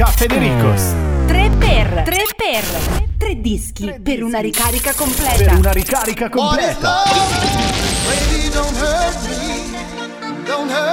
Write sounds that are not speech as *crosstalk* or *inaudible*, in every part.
Francesca Federicos. 3 per 3 per 3 dischi per dischi. una ricarica completa. Per una ricarica completa. Baby, don't hurt me. Don't hurt me.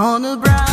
on a brown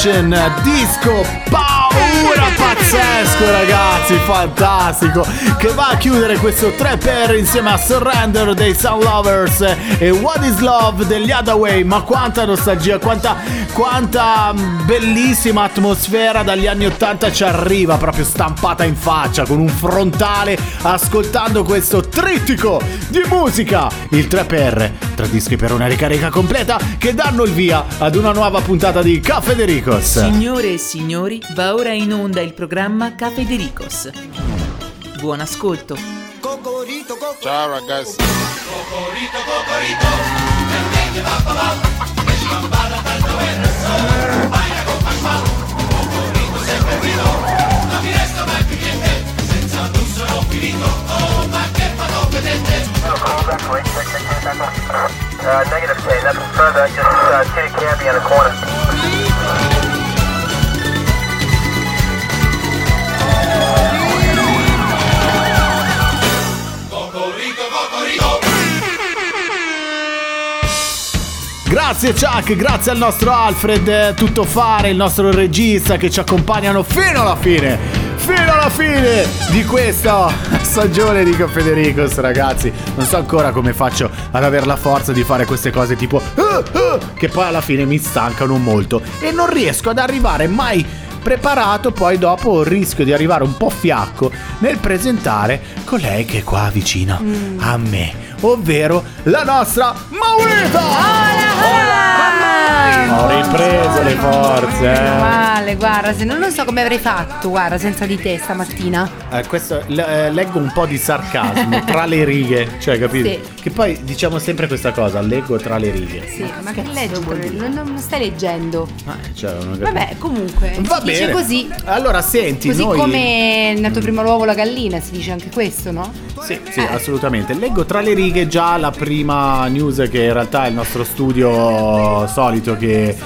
Session Disco Paura pazzesco ragazzi, fantastico. Che va a chiudere questo 3x insieme a Surrender dei Sound Lovers E What is Love degli Hadaway. Ma quanta nostalgia, quanta quanta bellissima atmosfera dagli anni 80 ci arriva proprio stampata in faccia con un frontale ascoltando questo trittico di musica. Il 3 per tre dischi per una ricarica completa che danno il via ad una nuova puntata di Caffè De Ricos. Signore e signori, va ora in onda il programma Caffè De Ricos. Buon ascolto. Ciao ragazzi. Uh, negative K, nothing further, just uh, kitty candy in the corner. Grazie Chuck, grazie al nostro Alfred. Eh, Tuttofare, il nostro regista che ci accompagnano fino alla fine, fino alla fine di questa stagione di Caffè De Ricos, ragazzi. Non so ancora come faccio ad avere la forza di fare queste cose tipo "Ah, ah", che poi alla fine mi stancano molto. E non riesco ad arrivare mai preparato, poi dopo rischio di arrivare un po' fiacco nel presentare colei che è qua vicino a me, ovvero la nostra Maurita! Ho ripreso le forze. eh. Male, guarda, se non, non so come avrei fatto, guarda, senza di te stamattina. Eh, questo le- eh, leggo un po' di sarcasmo *laughs* tra le righe, cioè capito? Sì. Che poi diciamo sempre questa cosa, leggo tra le righe. Sì, ma che leggi? Non, non stai leggendo. Eh, cioè, non. Vabbè, comunque, Va si dice bene. così. Allora, senti, Così noi come è nato prima l'uovo la gallina, si dice anche questo, no? Sì, sì, assolutamente. Leggo tra le righe già la prima news che in realtà è il nostro studio solito che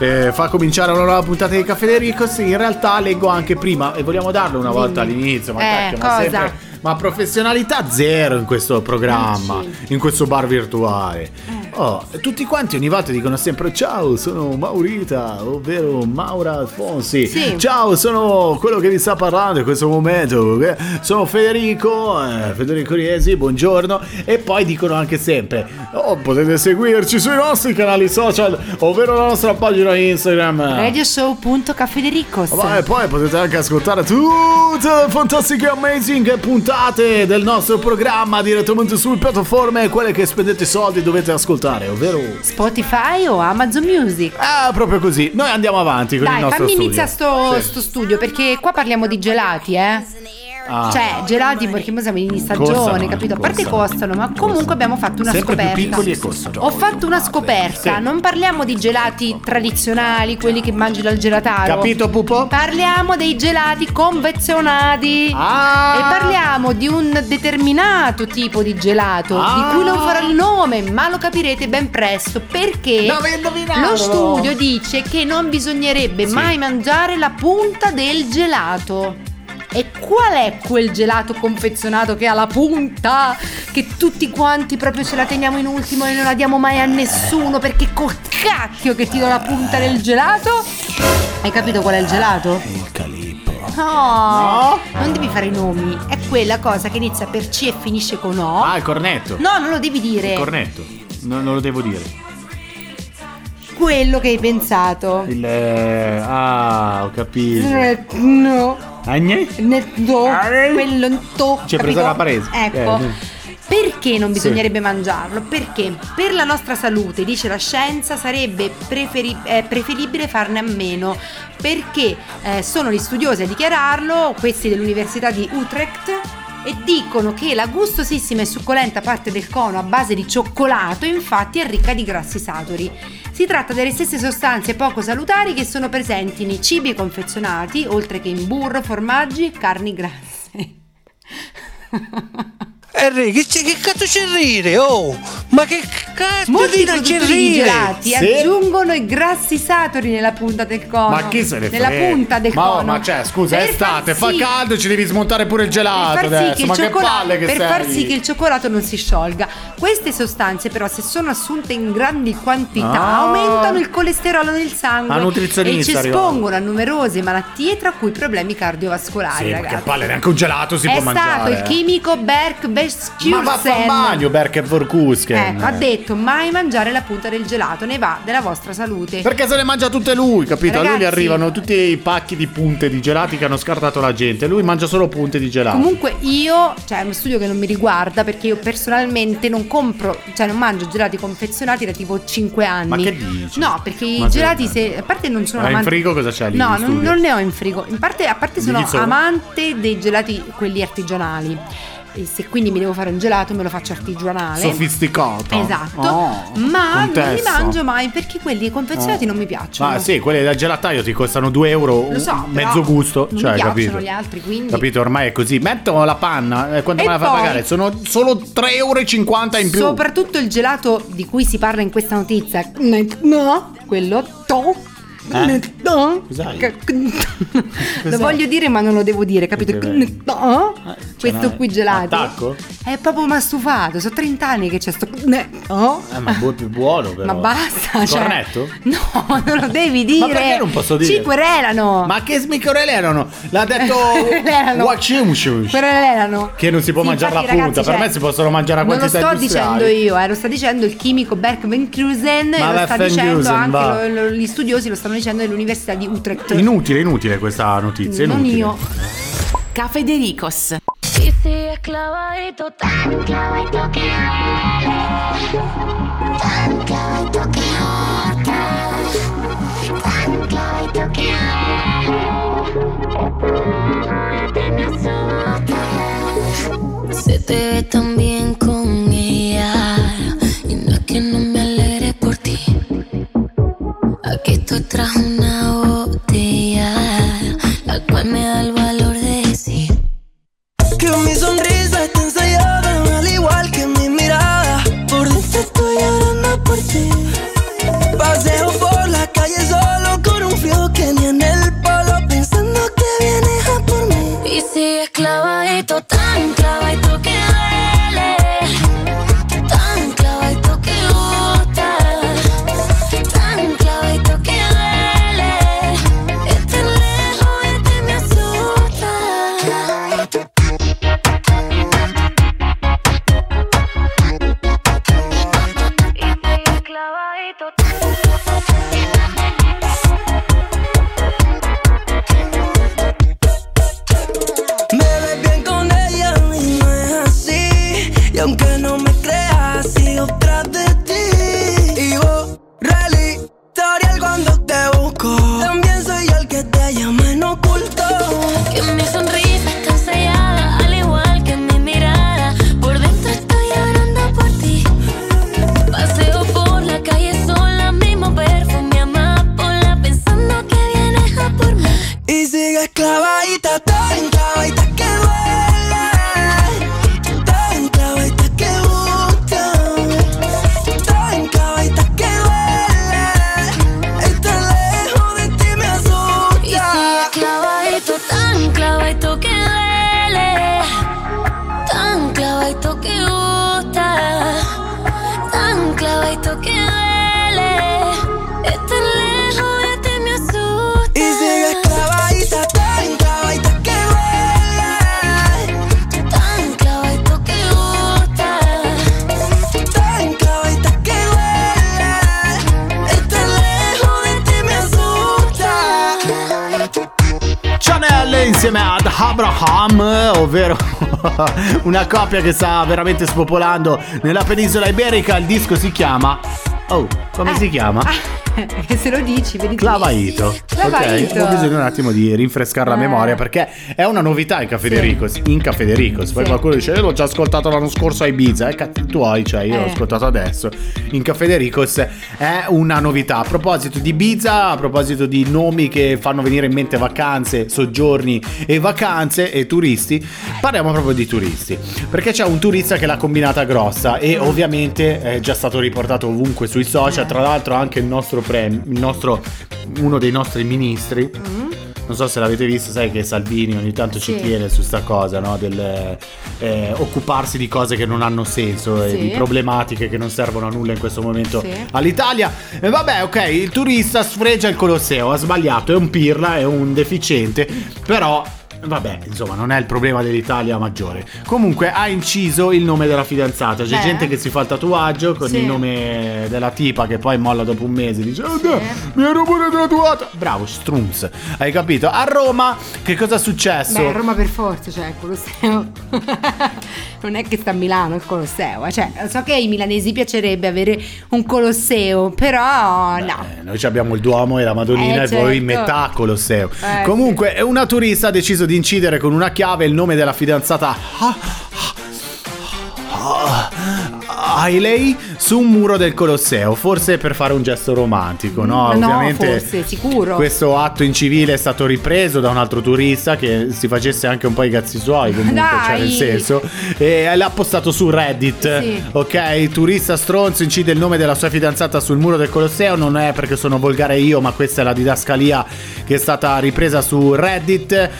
eh, fa cominciare una nuova puntata di Caffè De Ricos. In realtà leggo anche prima e vogliamo darlo una volta Dimmi. all'inizio, ma, Eh, cacchio, ma cosa? sempre- ma professionalità zero in questo programma, in questo bar virtuale. Eh. Oh, tutti quanti ogni volta dicono sempre ciao, sono Maurita, ovvero Maura Alfonsi. Sì. Ciao, sono quello che vi sta parlando in questo momento. eh, Sono Federico, eh, Federico Riesi, buongiorno. E poi dicono anche sempre: Oh, potete seguirci sui nostri canali social, ovvero la nostra pagina Instagram. Radioshow.caffedericos. Ma e poi potete anche ascoltare tutte le fantastiche amazing puntate del nostro programma direttamente sulle piattaforme, quelle che spendete soldi e dovete ascoltare, ovvero Spotify o Amazon Music. Ah, proprio così. Noi andiamo avanti con il Dai, nostro fammi studio. iniziare sto, Sì. sto studio perché qua parliamo di gelati, eh. Ah. Cioè, gelati perché noi siamo in stagione, Costano, capito? A parte costano. ma comunque abbiamo fatto una Sempre più scoperta. piccoli e costano. Ho fatto una scoperta, Sì. non parliamo di gelati tradizionali, quelli che mangi dal gelataio. Capito, Pupo? Parliamo dei gelati confezionati. Ah! E parliamo di un determinato tipo di gelato, Ah! di cui non farò il nome, ma lo capirete ben presto, perché lo studio dice che non bisognerebbe Sì. mai mangiare la punta del gelato. E qual è quel gelato confezionato che ha la punta? Che tutti quanti proprio ce la teniamo in ultimo e non la diamo mai a nessuno perché col cacchio che ti do la punta del gelato? Hai capito qual è il gelato? Il calippo. No, non devi fare i nomi. È quella cosa che inizia per C e finisce con O. Ah, il cornetto. No, non lo devi dire. Il cornetto. No, non lo devo dire. Quello che hai pensato. Il. eh, Ah, ho capito. No. Agne? Netto, quello in to, Ci capito? preso la presa. Ecco. Eh, Perché non Sì. bisognerebbe mangiarlo? Perché per la nostra salute, dice la scienza, sarebbe preferi- eh, preferibile farne a meno. Perché eh, sono gli studiosi a dichiararlo, questi dell'Università di Utrecht, e dicono che la gustosissima e succolenta parte del cono a base di cioccolato infatti è ricca di grassi saturi. Si tratta delle stesse sostanze poco salutari che sono presenti nei cibi confezionati, oltre che in burro, formaggi e carni grasse. *laughs* Enrico, che, c'è- che cazzo c'è a ridere? Oh, ma che, Molti caspita, produttori di gelati Sì. aggiungono i grassi saturi nella punta del cono. Ma chi se ne frega? Nella punta del ma, cono. oh, ma cioè, scusa, è Per estate, far fa sì- caldo, ci devi smontare pure il per gelato far, sì adesso. che il ma che cioccolato- palle che per sei. far sì che il cioccolato non si sciolga. Queste sostanze, però, se sono assunte in grandi quantità, Ah. aumentano il colesterolo nel sangue A nutrizionista e ci arriva. espongono a numerose malattie, tra cui problemi cardiovascolari. Sì, ma ragazzi. che palle, neanche un gelato si è può stato mangiare. il chimico Berk Ma va a Beskursen. bagno, Berke Vorkusken. Ecco, ha detto mai mangiare la punta del gelato, ne va della vostra salute. Perché se le mangia tutte lui, capito? A lui gli Ragazzi- arrivano tutti i pacchi di punte di gelati che hanno scartato la gente. Lui mangia solo punte di gelato. Comunque io, cioè è uno studio che non mi riguarda perché io personalmente non compro, cioè non mangio gelati confezionati da tipo 5 anni. Ma che dici? No, perché Ma i gelati se a parte non sono Ma in amante- frigo cosa c'è lì No, in non, non ne ho in frigo. In parte, a parte sono amante dei gelati quelli artigianali. E se quindi mi devo fare un gelato me lo faccio artigianale. Sofisticato. Esatto, Oh, ma non li contesto. mangio mai perché quelli confezionati Oh. non mi piacciono. Ma sì, quelli del gelataio ti costano 2 euro, Lo so, mezzo gusto. non cioè, mi piacciono capito? gli altri, quindi Capito, ormai è così. Metto la panna, eh, quanto E me la poi- pagare? Sono solo 3,50 euro in più. Soprattutto il gelato di cui si parla in questa notizia. No, quello to. Eh? No. Cos'hai? Che- Lo voglio dire, ma non lo devo dire, capito? No. Eh, Questo cioè, qui gelato. attacco? È proprio ma stufato. Sono 30 anni che c'è sto. No. Eh, ma bu- più buono però. Ma basta, cioè. Cornetto? No, non lo devi dire. Ma perché non posso dire? Ci querelano. Ma che smicorelano? L'ha detto *laughs* Querelano. Che non si può Sì, mangiare la punta. ragazzi, Per cioè, me si possono mangiare a Non lo quantità sto dicendo io, eh, lo sta dicendo il chimico Berk Van Krusen, Ma lo sta dicendo anche va. lo- lo- gli studiosi lo stanno dicendo dell'Università di Utrecht. Inutile, inutile questa notizia. non inutile. io. Cafedericos. Y sigue clavadito, tan clavadito que tan clavadito que tan clavadito que Se te ve tan bien con Y sigues clavadita, tan clavadita que duele. Abraham, ovvero *laughs* una coppia che sta veramente spopolando nella penisola iberica. Il disco si chiama Oh, come Eh. si chiama? Ah, *laughs* se lo dici, vedi. Clavaito. Clavaito. Ok, ho bisogno un attimo di rinfrescare la Eh. memoria perché è una novità in Caffè De Ricos. In Caffè De Ricos. Poi Sì. qualcuno dice: Io l'ho già ascoltato l'anno scorso a Ibiza. Eh, cazzo tuoi, cioè io l'ho Eh. ascoltato adesso. In Caffè De Ricos è una novità. A proposito di Ibiza, a proposito di nomi che fanno venire in mente vacanze, soggiorni e vacanze e turisti, parliamo proprio di turisti. Perché c'è un turista che l'ha combinata grossa e ovviamente è già stato riportato ovunque sui social. Tra l'altro anche il nostro premio, il nostro, uno dei nostri ministri. Non so se l'avete visto, sai che Salvini ogni tanto ci Sì. tiene su sta cosa, no? Del eh, occuparsi di cose che non hanno senso e Sì. di problematiche che non servono a nulla in questo momento Sì. all'Italia. E vabbè, ok, il turista sfregia il Colosseo, ha sbagliato, è un pirla, è un deficiente, però Vabbè, insomma, non è il problema dell'Italia maggiore. Comunque ha inciso il nome della fidanzata. C'è Beh. gente che si fa il tatuaggio con Sì. il nome della tipa che poi molla dopo un mese. Dice: "Oh, Sì. mi ero pure tatuata. Bravo, strunz. Hai capito? A Roma, che cosa è successo? Beh, a Roma per forza, cioè il Colosseo. *laughs* non è che sta a Milano il Colosseo, cioè so che ai milanesi piacerebbe avere un Colosseo, però no. Eh, noi abbiamo il Duomo e la Madonnina Eh, e poi certo. metà Colosseo. Eh, Comunque, una turista ha deciso di incidere con una chiave il nome della fidanzata Hailey su un muro del Colosseo, forse per fare un gesto romantico, no? Mm, no, Ovviamente forse, sicuro. questo atto incivile è stato ripreso da un altro turista che si facesse anche un po' i cazzi suoi, comunque, cioè nel Dai. senso, e l'ha postato su Reddit. Sì. Ok, turista stronzo incide il nome della sua fidanzata sul muro del Colosseo. Non è perché sono volgare io, ma questa è la didascalia che è stata ripresa su Reddit.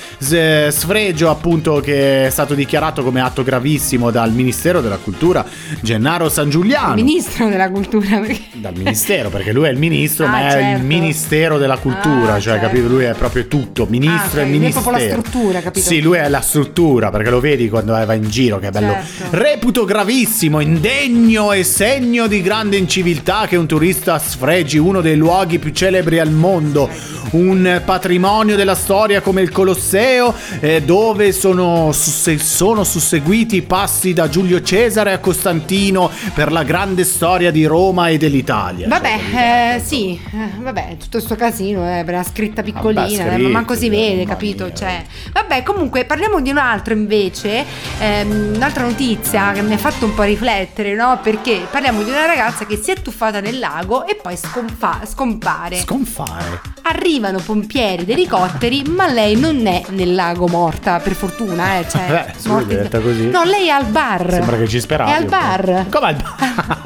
Sfregio, appunto, che è stato dichiarato come atto gravissimo dal Ministero della Cultura, Gennaro San Giuliano. Ministro della cultura, perché... dal ministero, perché lui è il ministro, Ah, ma è certo. il ministero della cultura, Ah, cioè, certo. capito? Lui è proprio tutto, ministro Ah, e ok, lui è ministero. proprio la struttura, capito? Sì, lui è la struttura, perché lo vedi quando va in giro, che è bello. Certo. Reputo gravissimo, indegno e segno di grande inciviltà che un turista sfregi uno dei luoghi più celebri al mondo, un patrimonio della storia come il Colosseo, eh, dove sono, sono susseguiti i passi da Giulio Cesare a Costantino per la grande storia di Roma e dell'Italia. Cioè, Vabbè, eh, sì, eh, vabbè, tutto sto casino, eh, per la scritta piccolina, Vabbè, eh, ma scritto, manco si cioè, vede, capito? mia. Cioè, vabbè, comunque parliamo di un altro invece, ehm, un'altra notizia che mi ha fatto un po' riflettere, no? Perché parliamo di una ragazza che si è tuffata nel lago e poi scompa- scompare. Sconfare. Arrivano pompieri ed elicotteri, ma lei non è nel lago morta, per fortuna, eh, cioè, Beh, morta in- così. No, lei è al bar. Sembra che ci speravi. È al bar. Come al bar? *laughs*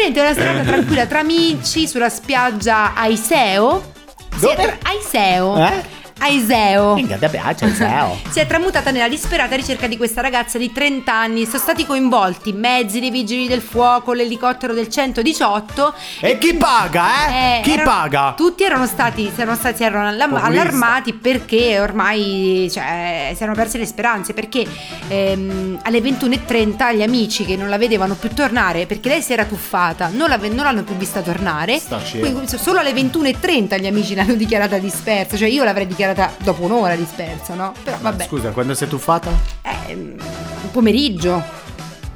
Praticamente una serata tranquilla tra amici sulla spiaggia Aiseo. Dove? tra- Aiseo. Eh? Aiseo. Minchia, ti piace, Seo. *laughs* Si è tramutata nella disperata ricerca di questa ragazza di 30 anni. Sono stati coinvolti mezzi dei vigili del fuoco, l'elicottero del 118. E chi paga, eh? Eh, chi erano- paga? Tutti erano stati, erano, stati, erano allarmati perché ormai cioè, si erano perse le speranze. Perché ehm, alle 21.30 gli amici che non la vedevano più tornare, perché lei si era tuffata, non, la- non l'hanno più vista tornare. Quindi solo alle 21.30 gli amici l'hanno dichiarata dispersa. Cioè io l'avrei dichiarata dopo un'ora dispersa, no? Però vabbè, Scusa, quando sei tuffata? eh, un pomeriggio.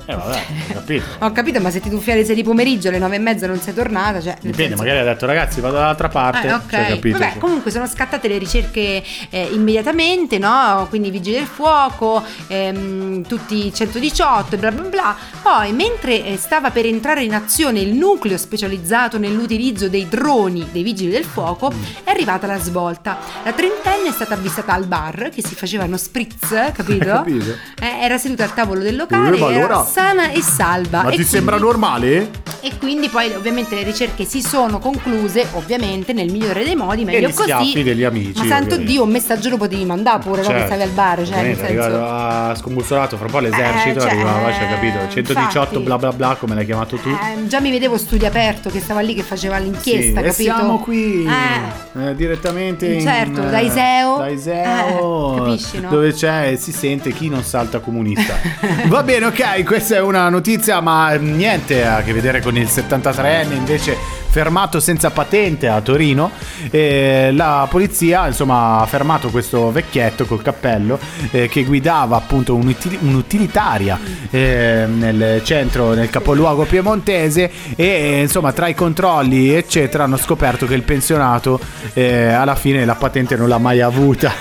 Eh vabbè, ho capito. *laughs* Ho capito, ma se ti tuffi alle 6 di pomeriggio alle 9 e mezza non sei tornata, cioè... Dipende, senso- magari ha detto ragazzi vado dall'altra parte. Eh, ok. Cioè, capito? Vabbè, comunque sono scattate le ricerche eh, immediatamente, no? Quindi i vigili del fuoco, ehm, tutti i 118 e bla bla bla. Poi, mentre eh, stava per entrare in azione il nucleo specializzato nell'utilizzo dei droni dei vigili del fuoco, Mm. è arrivata la svolta. La trentenne è stata avvistata al bar che si facevano spritz, capito? *laughs* Capito. Eh, era seduta al tavolo del locale, ma era sana e salva. Ma E ti quindi- sembra normale? e quindi poi ovviamente le ricerche si sono concluse, ovviamente nel migliore dei modi, meglio gli così. degli amici, Ma santo ovviamente. Dio, un messaggio lo potevi mandare pure Certo. stavi al bar, cioè nel senso. arriva scombusolato fra un po' l'esercito Eh, cioè, arrivava, cioè, capito? 118 infatti. bla bla bla come l'hai chiamato tu. Eh, già mi vedevo studio aperto che stava lì che faceva l'inchiesta, Sì, e capito? siamo qui Eh. eh, direttamente in, Certo, eh, da Iseo. da Iseo, Eh, capisci, no? dove c'è e si sente chi non salta comunista. *laughs* Va bene, ok, questa è una notizia, ma niente a che vedere con il 73enne invece fermato senza patente a Torino. E la polizia insomma ha fermato questo vecchietto col cappello eh, che guidava appunto un'util- un'utilitaria eh, nel centro, nel capoluogo piemontese e insomma tra i controlli eccetera hanno scoperto che il pensionato eh, alla fine la patente non l'ha mai avuta.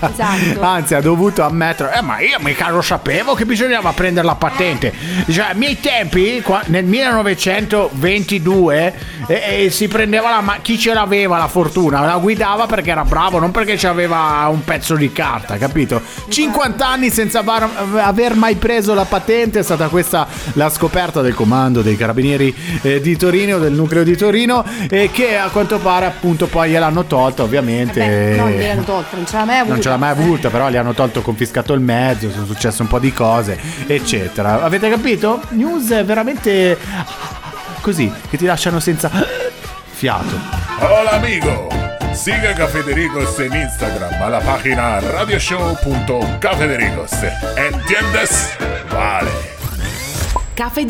Esatto. *laughs* Anzi ha dovuto ammettere, eh ma io mica lo sapevo che bisognava prendere la patente. Cioè, ai miei tempi, nel 1922, eh, eh, si prendeva la ma- chi ce l'aveva la fortuna, la guidava perché era bravo, non perché aveva un pezzo di carta, capito? 50 anni senza bar- aver mai preso la patente, è stata questa la scoperta del comando dei carabinieri eh, di Torino, del nucleo di Torino, e che a quanto pare appunto poi gliel'hanno tolta ovviamente. Beh, non gliel'hanno tolto, non ce l'ha mai avuto. Non ce l'ha mai avuta, però gli hanno tolto, confiscato il mezzo, sono successe un po' di cose, eccetera. Avete capito? News veramente così, che ti lasciano senza fiato. Hola amigo, sigue Cafedericos en Instagram a la página radioshow.cafedericos. ¿Entiendes? Vale. Cafe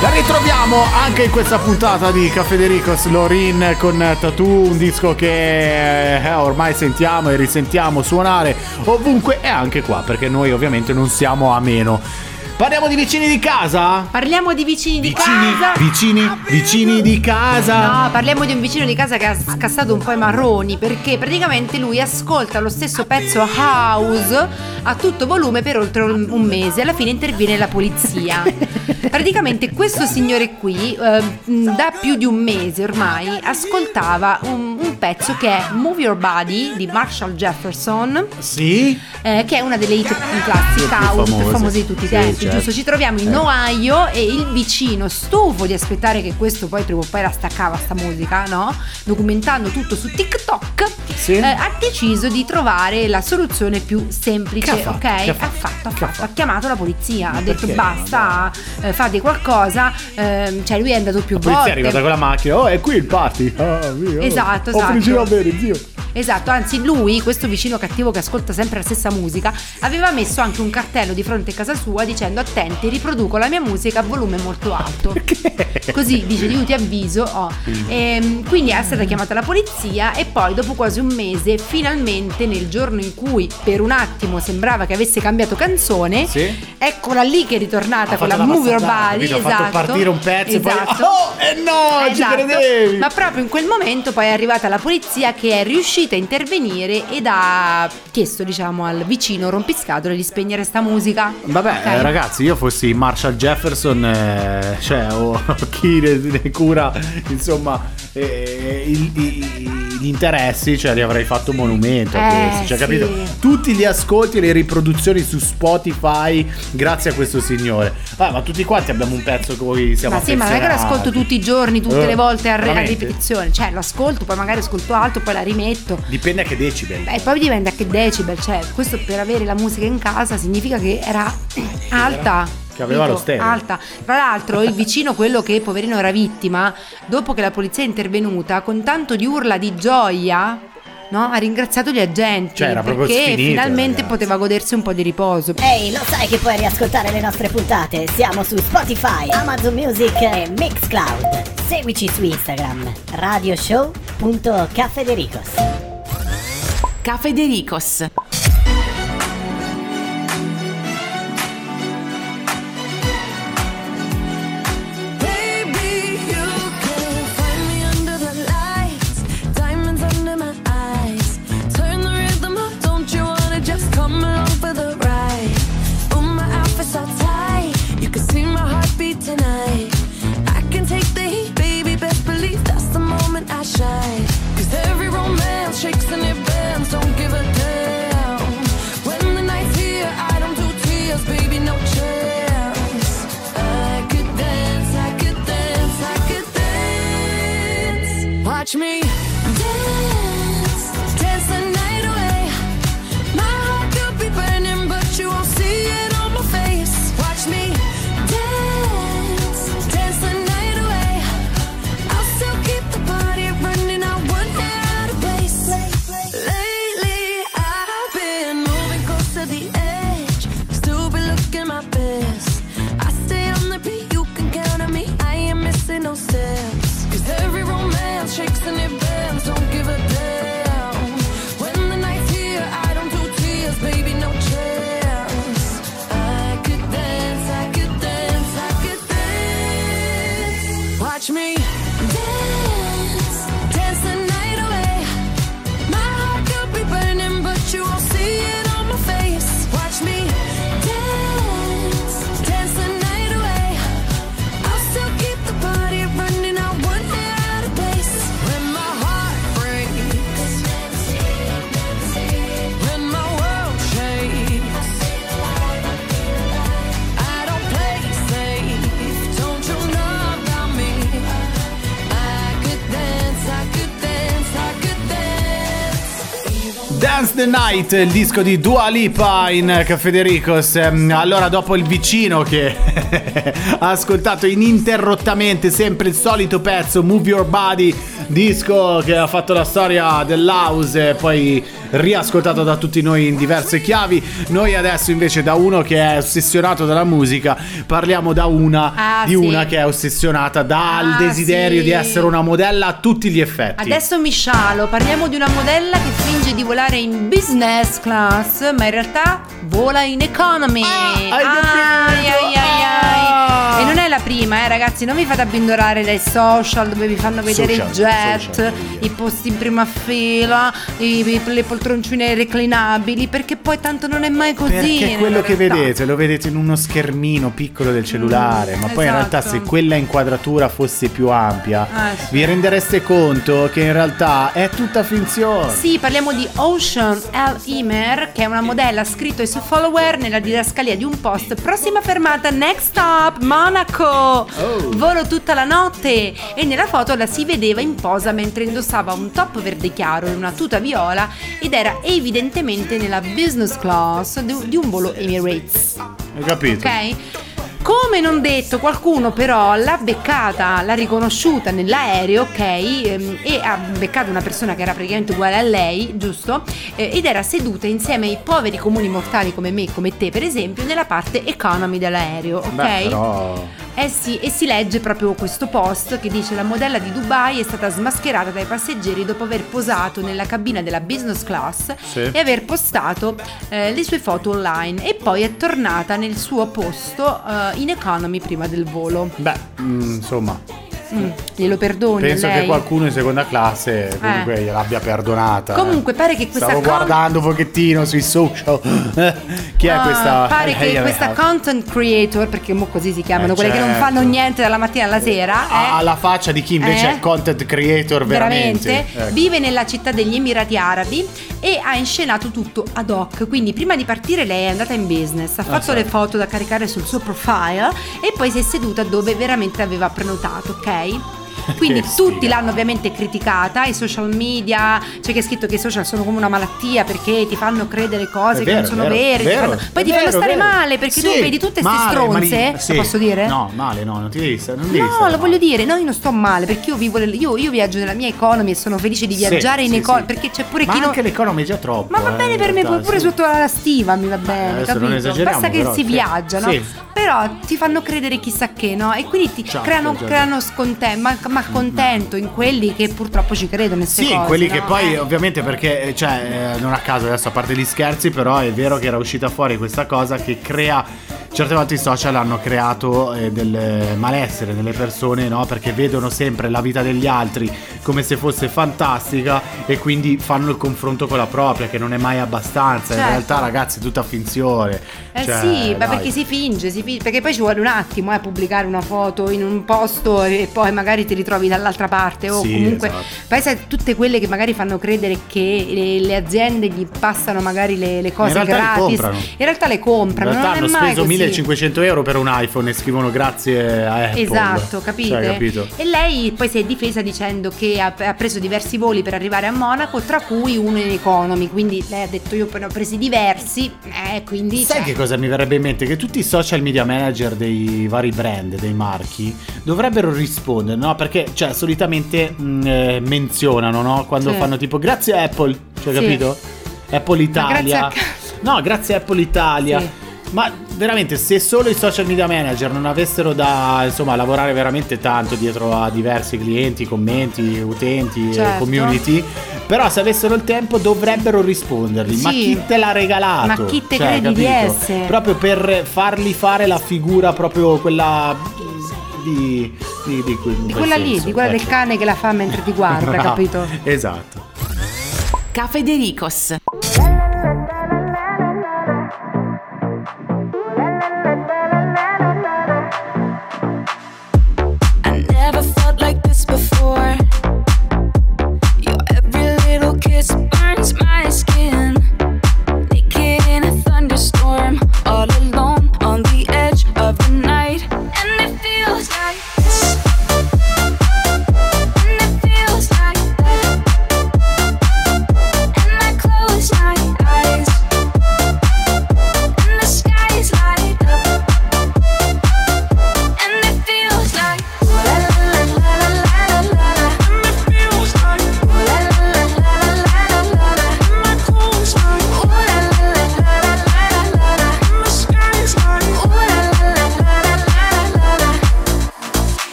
La ritroviamo anche in questa puntata di Caffè De Ricos, Lorin con Tattoo, un disco che eh, ormai sentiamo e risentiamo suonare ovunque e anche qua, perché noi ovviamente non siamo a meno. Parliamo di vicini di casa? Parliamo di vicini di Vicini, casa. vicini, vicini di casa. No, parliamo di un vicino di casa che ha scassato un po' i marroni perché praticamente lui ascolta lo stesso pezzo house a tutto volume per oltre un mese. Alla fine interviene la polizia. *laughs* Praticamente questo signore qui eh, da più di un mese ormai ascoltava un, un pezzo che è Move Your Body di Marshall Jefferson Sì? eh, che è una delle hit classiche più famose. famose di tutti i Sì, tempi, certo. giusto? Ci troviamo in Eh. Ohio e il vicino, stufo di aspettare che questo poi prima o poi la staccava sta musica, no? Documentando tutto su TikTok, Sì. eh, ha deciso di trovare la soluzione più semplice, Che ha fatto? ok? Ha Ha fatto? fatto, ha Che ha fatto, ha chiamato la polizia, ha detto basta, eh, fate qualcosa, ehm, cioè lui è andato più La polizia è volte. arrivata con la macchina. Oh, è qui il party. Ah, via. Esatto, Ho esatto. frigino a bere, zio. Esatto, anzi lui, questo vicino cattivo che ascolta sempre la stessa musica, aveva messo anche un cartello di fronte a casa sua dicendo attenti, riproduco la mia musica a volume molto alto. Così dice io ti avviso. oh. Ehm, quindi è stata chiamata la polizia e poi dopo quasi un mese, finalmente nel giorno in cui per un attimo sembrava che avesse cambiato canzone, Sì. eccola lì che è ritornata Ha con la la Move Your Body. capito? Ha fatto esatto. partire un pezzo e poi- Esatto. Oh, eh no, ci credevi! Ma proprio in quel momento poi è arrivata la polizia che è riuscita a intervenire ed ha chiesto, diciamo, al vicino rompiscatole di spegnere sta musica. Vabbè, Ok? eh, ragazzi, io fossi Marshall Jefferson, eh, cioè, o *laughs* chi ne, ne cura, insomma, eh, il- i- gli interessi, cioè, li avrei fatto un monumento a Eh, questi, cioè, sì. capito? Tutti gli ascolti e le riproduzioni su Spotify, grazie a questo signore. Ah, ma tutti quanti abbiamo un pezzo con cui siamo Ma sì, ma non è che lo affezionati. ascolto tutti i giorni, tutte Eh, le volte a, re- a ripetizione. Cioè, lo ascolto, poi magari ascolto alto, poi la rimetto. Dipende a che decibel. E poi dipende a che decibel, cioè, questo per avere la musica in casa significa che era *clears throat* alta. Che aveva lo stereo. Alta. Tra l'altro, il vicino, quello che poverino era vittima, dopo che la polizia è intervenuta, con tanto di urla di gioia. No? Ha ringraziato gli agenti Cioè, era proprio perché sfinito, finalmente ragazzi. poteva godersi un po' di riposo. Ehi, lo sai che puoi riascoltare le nostre puntate? Siamo su Spotify, Amazon Music e Mixcloud. Seguici su Instagram, radioshow.cafedericos. Cafedericos. my bed. The Night, il disco di Dua Lipa in Cafedericos. Ehm, Allora, dopo il vicino che *laughs* ha ascoltato ininterrottamente sempre il solito pezzo, Move Your Body, disco che ha fatto la storia dell'house e poi riascoltato da tutti noi in diverse chiavi. Noi adesso invece da uno che è ossessionato dalla musica, parliamo da una Ah, di sì. una che è ossessionata dal Ah, desiderio sì. di essere una modella a tutti gli effetti. Adesso mi scialo, parliamo di una modella che finge di volare in business class, ma in realtà vola in economy. hai Ai, ai, ai, ai. La prima, eh, ragazzi, non vi fate abbindorare dai social dove vi fanno vedere Social, i jet, social i posti in prima fila, i- le poltroncine reclinabili, perché poi tanto non è mai così. Perché quello che realtà. vedete lo vedete in uno schermino piccolo del cellulare, Mm, ma poi in realtà esatto. se quella inquadratura fosse più ampia, Eh, sì. vi rendereste conto che in realtà è tutta finzione. Sì, parliamo di Ocean L. Imer, che è una modella ha scritto ai suoi follower nella didascalia di un post. Prossima fermata, next stop, Monaco. Volo tutta la notte. E nella foto la si vedeva in posa mentre indossava un top verde chiaro e una tuta viola ed era evidentemente nella business class di di un volo Emirates. Hai capito? Ok? Come non detto, qualcuno però l'ha beccata, l'ha riconosciuta nell'aereo, ok? ehm, E ha beccato una persona che era praticamente uguale a lei, giusto? Eh, ed era seduta insieme ai poveri comuni mortali come me, come te, per esempio, nella parte economy dell'aereo, ok? Beh, però... Eh sì, e si legge proprio questo post che dice la modella di Dubai è stata smascherata dai passeggeri dopo aver posato nella cabina della business class Sì. e aver postato eh, le sue foto online e poi è tornata nel suo posto eh, in economy prima del volo. Beh, mm, insomma, Mm, glielo perdoni penso che qualcuno in seconda classe comunque gliel'abbia perdonata. eh. Comunque pare che questa Stavo con- guardando un pochettino sui social. *laughs* Chi è Ah, questa? Pare Eh, che eh, questa eh, content creator, perché mo così si chiamano, Eh, quelle che non certo. fanno niente dalla mattina alla sera, ha eh, la faccia di chi invece Eh? è content creator veramente. veramente, Ecco. vive nella città degli Emirati Arabi e ha inscenato tutto ad hoc. Quindi prima di partire lei è andata in business, ha Ah, fatto sì. le foto da caricare sul suo profile e poi si è seduta dove veramente aveva prenotato, ok? aí. *laughs* Quindi Che tutti sfiga. l'hanno ovviamente criticata, i social media, c'è chi ha scritto che i social sono come una malattia perché ti fanno credere cose È che vero, non sono vero, vere, ti vero, fanno- poi ti fanno stare male perché tu Sì, vedi tutte queste stronze, mali- lo sì. posso dire? No, male, no, non ti devi stare. Non devi No, stare lo male. voglio dire, no, io non sto male perché io vivo io, io viaggio nella mia economy e sono felice di Sì, viaggiare in sì, economy sì. perché c'è pure Ma chi non anche l'economy è già troppo. ma va eh, bene in per me, pure sotto la stiva mi va bene, non capito? Basta che si viaggia, no? Però ti fanno credere chissà che, no? E quindi ti creano, certo. Ma, ma contento in quelli che purtroppo ci credono in Sì, cose, quelli no? che poi Eh. ovviamente perché, eh, cioè, eh, non a caso adesso a parte gli scherzi, però è vero che era uscita fuori questa cosa che crea, certe volte i social hanno creato eh, del malessere nelle persone, no? Perché vedono sempre la vita degli altri come se fosse fantastica e quindi fanno il confronto con la propria, che non è mai abbastanza. In Certo. realtà ragazzi è tutta finzione. Eh Cioè, sì, ma perché si finge, si finge, perché poi ci vuole un attimo a pubblicare una foto in un posto e poi magari ti ritrovi dall'altra parte o Sì, comunque esatto. poi sai tutte quelle che magari fanno credere che le, le aziende gli passano magari le, le cose In gratis. In realtà le comprano, In realtà non hanno è mai speso così. 1500 euro per un iPhone e scrivono grazie a Apple. Esatto, capite? Cioè, capito? E lei poi si è difesa dicendo che ha, ha preso diversi voli per arrivare a Monaco, tra cui uno in economy. Quindi lei ha detto: Io ne ho presi diversi. Eh, quindi. Sai cioè, che cosa mi verrebbe in mente? Che tutti i social media manager dei vari brand, dei marchi, dovrebbero rispondere, no? Perché, cioè, solitamente mh, eh, menzionano, no? Quando Sì. fanno tipo grazie Apple, cioè, Sì. capito? Apple Italia. grazie a No, grazie Apple Italia. Sì. Ma veramente, se solo i social media manager non avessero da insomma lavorare veramente tanto dietro a diversi clienti, commenti, utenti, e Certo. community, però se avessero il tempo dovrebbero risponderli. Ma Sì. chi te l'ha regalato? Ma chi te Cioè, credi di capito? essere? Proprio per fargli fare la figura proprio quella di di, di, Di quella lì, di quella del cane che la fa mentre ti guarda, *laughs* capito? Esatto. Ca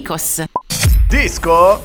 Cafedericos. Disco?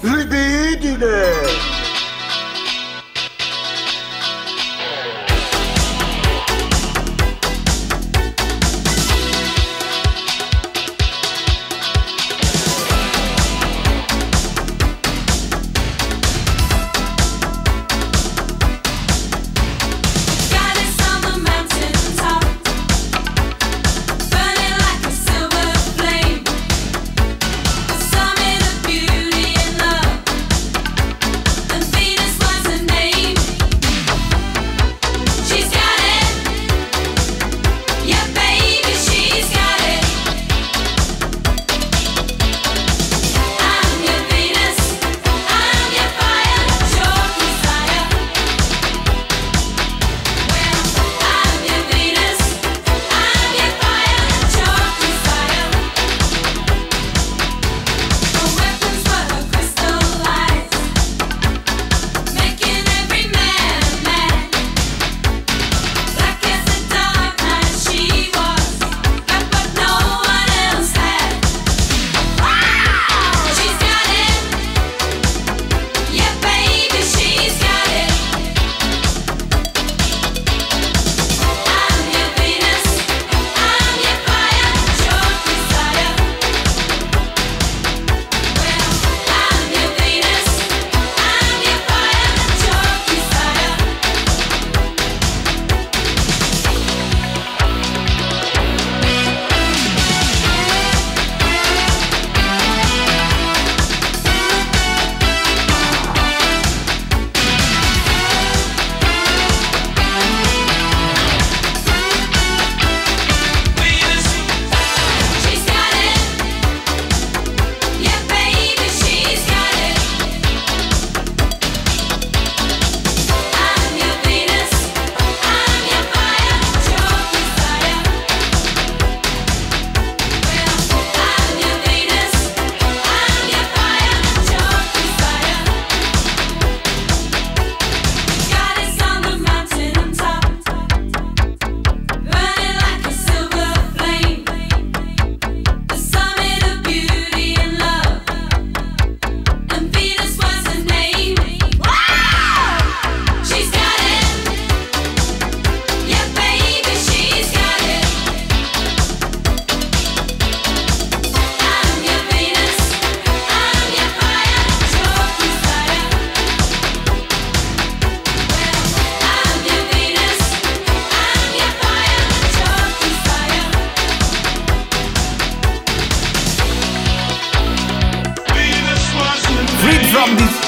From this.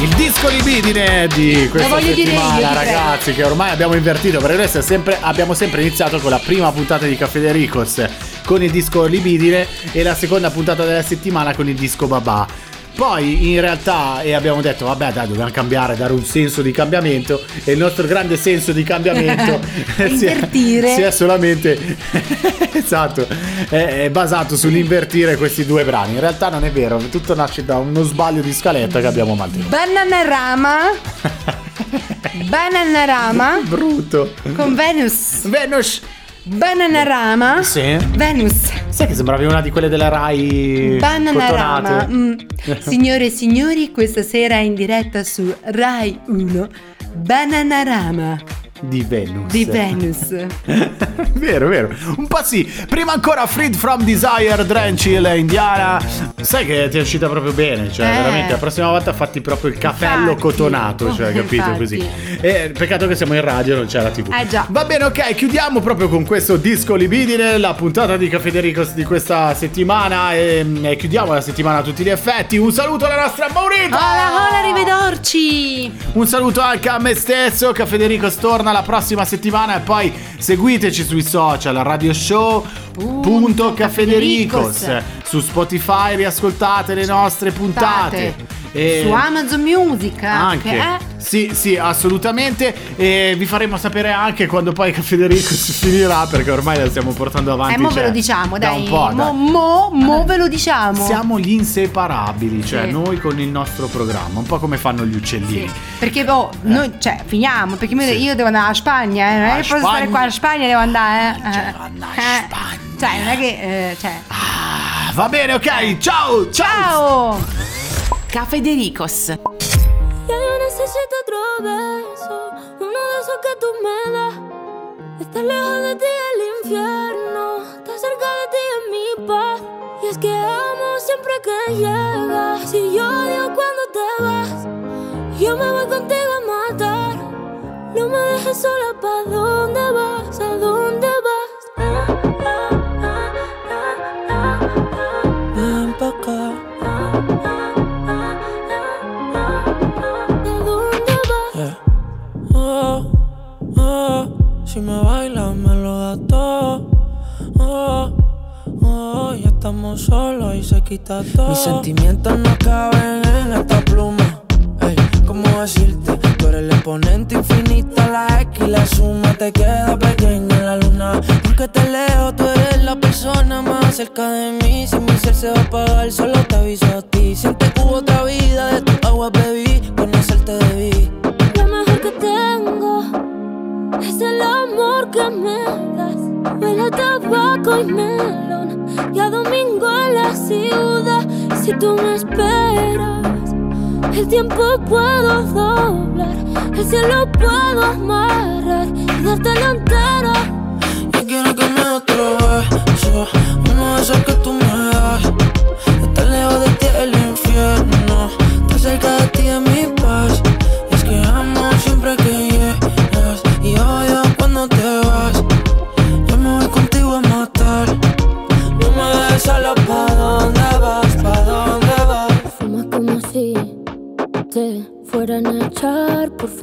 Il disco libidine di questa settimana, ragazzi, che ormai abbiamo invertito perché noi sempre- abbiamo sempre iniziato con la prima puntata di Caffè De Ricos con il disco libidine e la seconda puntata della settimana con il disco babà. Poi in realtà e abbiamo detto vabbè dai dobbiamo cambiare, dare un senso di cambiamento e il nostro grande senso di cambiamento *laughs* si è- Invertire. si è solamente *laughs* esatto è, è basato sull'invertire questi due brani in realtà non è vero tutto nasce da uno sbaglio di scaletta che abbiamo mantenuto Bananarama. *laughs* Bananarama brutto con Venus. Venus. Bananarama. sì Venus. sai che sembravi una di quelle della Rai Bananarama. Mm. Signore e signori, questa sera in diretta su Rai 1. Bananarama di Venus di Venus. *laughs* vero, vero. Un po' sì. Prima ancora Freed from Desire, Drenchill, Indiana. Sai che ti è uscita proprio bene. Cioè, Eh. veramente, la prossima volta fatti proprio il capello Infatti. cotonato. Cioè, *laughs* capito Infatti. così. E peccato che siamo in radio, non c'è la TV. Eh già. Va bene, ok. Chiudiamo proprio con questo disco libidine. La puntata di Caffè De Ricos di questa settimana. E, e chiudiamo la settimana a tutti gli effetti. Un saluto alla nostra Maurita. Hola, hola, arrivederci. Un saluto anche a me stesso, che Federico torna la prossima settimana e poi seguiteci sui social Radio Show. Punto Caffedericos su Spotify riascoltate le nostre puntate E- Su Amazon Music Anche. anche, eh? Sì, sì, assolutamente. E vi faremo sapere anche quando poi Federico si finirà, perché ormai la stiamo portando avanti. Eh, mo cioè, ve lo diciamo, da dai. un po', mo, dai. mo, mo ve lo diciamo. Siamo gli inseparabili, cioè Sì. noi con il nostro programma, un po' come fanno gli uccellini. Perché oh, noi, cioè, finiamo. Perché io- Sì. io devo andare a Spagna, eh. Non è che posso stare qua a Spagna, devo andare, eh. Eh. Cioè, non è che. eh, cioè. Ah, va bene, ok, ciao, ciao. Ciao! Cafedericos. Ya yo necesito otro beso, uno de esos que tú me das. Estar lejos de ti el infierno, estar cerca de ti es mi paz. Y es que amo siempre que llegas, y yo odio cuando te vas. Yo me voy contigo a matar, no me dejes sola, ¿pa' dónde vas? ¿A dónde solos y se quita todo. Mis sentimientos no caben en esta pluma. Ey, ¿cómo decirte? Tú eres el exponente infinito, la X y la suma te queda pequeña en la luna. Porque te leo, tú eres la persona más cerca de mí. Si mi ser se va a apagar, solo te aviso a ti. Siente que hubo otra vida, de tu agua bebí, conocerte debí. Lo mejor que tengo es el amor que me das. Huele a tabaco y melón y a domingo en la ciudad. Si tú me esperas, el tiempo puedo doblar, el cielo puedo amarrar y dártelo entero. Yo quiero que me otro beso, uno de esos que tú me das. Estar lejos de ti el infierno, estar cerca de ti es mi